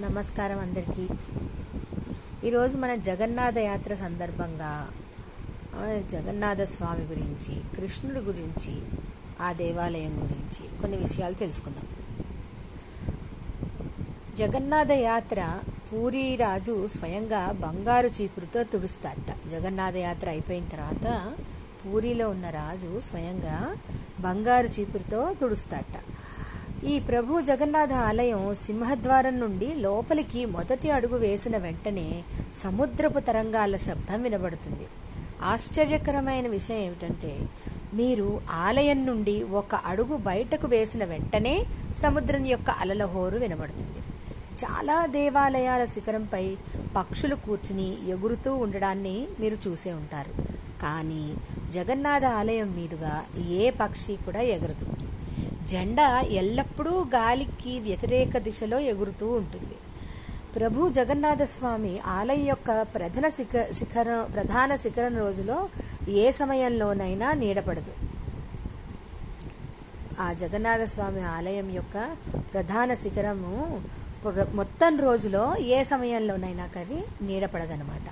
నమస్కారం అందరికీ. ఈరోజు మన జగన్నాథ యాత్ర సందర్భంగా జగన్నాథ స్వామి గురించి కృష్ణుడి గురించి ఆ దేవాలయం గురించి కొన్ని విషయాలు తెలుసుకుందాం. జగన్నాథ యాత్ర పూరి రాజు స్వయంగా బంగారు చీపురుతో తుడుస్తాడట. జగన్నాథ యాత్ర అయిపోయిన తర్వాత పూరిలో ఉన్న రాజు స్వయంగా బంగారు చీపురుతో తుడుస్తాడట. ఈ ప్రభు జగన్నాథ ఆలయం సింహద్వారం నుండి లోపలికి మొదటి అడుగు వేసిన వెంటనే సముద్రపు తరంగాల శబ్దం వినబడుతుంది. ఆశ్చర్యకరమైన విషయం ఏమిటంటే మీరు ఆలయం నుండి ఒక అడుగు బయటకు వేసిన వెంటనే సముద్రం యొక్క అలల హోరు వినబడుతుంది. చాలా దేవాలయాల శిఖరంపై పక్షులు కూర్చుని ఎగురుతూ ఉండడాన్ని మీరు చూసే ఉంటారు. కానీ జగన్నాథ ఆలయం మీదుగా ఏ పక్షి కూడా ఎగరదు. జెండా ఎల్లప్పుడూ గాలికి వ్యతిరేక దిశలో ఎగురుతూ ఉంటుంది. ప్రభు జగన్నాథస్వామి ఆలయం యొక్క ప్రధాన శిఖ శిఖరం ప్రధాన శిఖరం రోజులో ఏ సమయంలోనైనా నీడపడదు. ఆ జగన్నాథ స్వామి ఆలయం యొక్క ప్రధాన శిఖరము మొత్తం రోజులో ఏ సమయంలోనైనా కానీ నీడపడదనమాట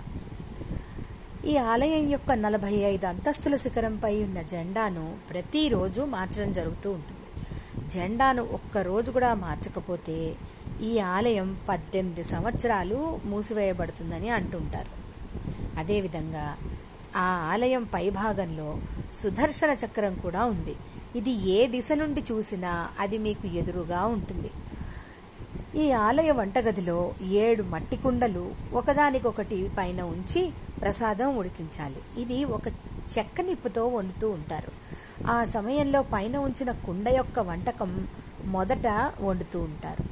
ఈ ఆలయం యొక్క నలభై ఐదు అంతస్తుల శిఖరంపై ఉన్న జెండాను ప్రతిరోజు మార్చడం జరుగుతూ ఉంటుంది. జెండాను ఒక్క రోజు కూడా మార్చకపోతే ఈ ఆలయం పద్దెనిమిది సంవత్సరాలు మూసివేయబడుతుందని అంటుంటారు. అదేవిధంగా ఆ ఆలయం పైభాగంలో సుదర్శన చక్రం కూడా ఉంది. ఇది ఏ దిశ నుండి చూసినా అది మీకు ఎదురుగా ఉంటుంది. ఈ ఆలయ వంటగదిలో ఏడు మట్టి కుండలు ఒకదానికొకటి పైన ఉంచి ప్రసాదం ఉడికించాలి. ఇది ఒక చెక్క నిప్పుతో వండుతూ ఉంటారు. ఆ సమయంలో పైన ఉంచిన కుండ యొక్క వంటకం మొదట వండుతూ ఉంటారు.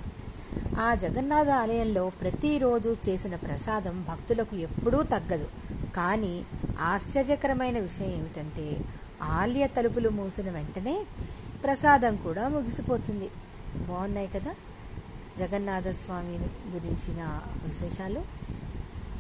ఆ జగన్నాథ ఆలయంలో ప్రతిరోజు చేసిన ప్రసాదం భక్తులకు ఎప్పుడూ తగ్గదు. కానీ ఆశ్చర్యకరమైన విషయం ఏమిటంటే ఆలయ తలుపులు మూసిన వెంటనే ప్రసాదం కూడా ముగిసిపోతుంది. బాగున్నాయి కదా? జగన్నాథ స్వామి గురించిన విశేషాలు?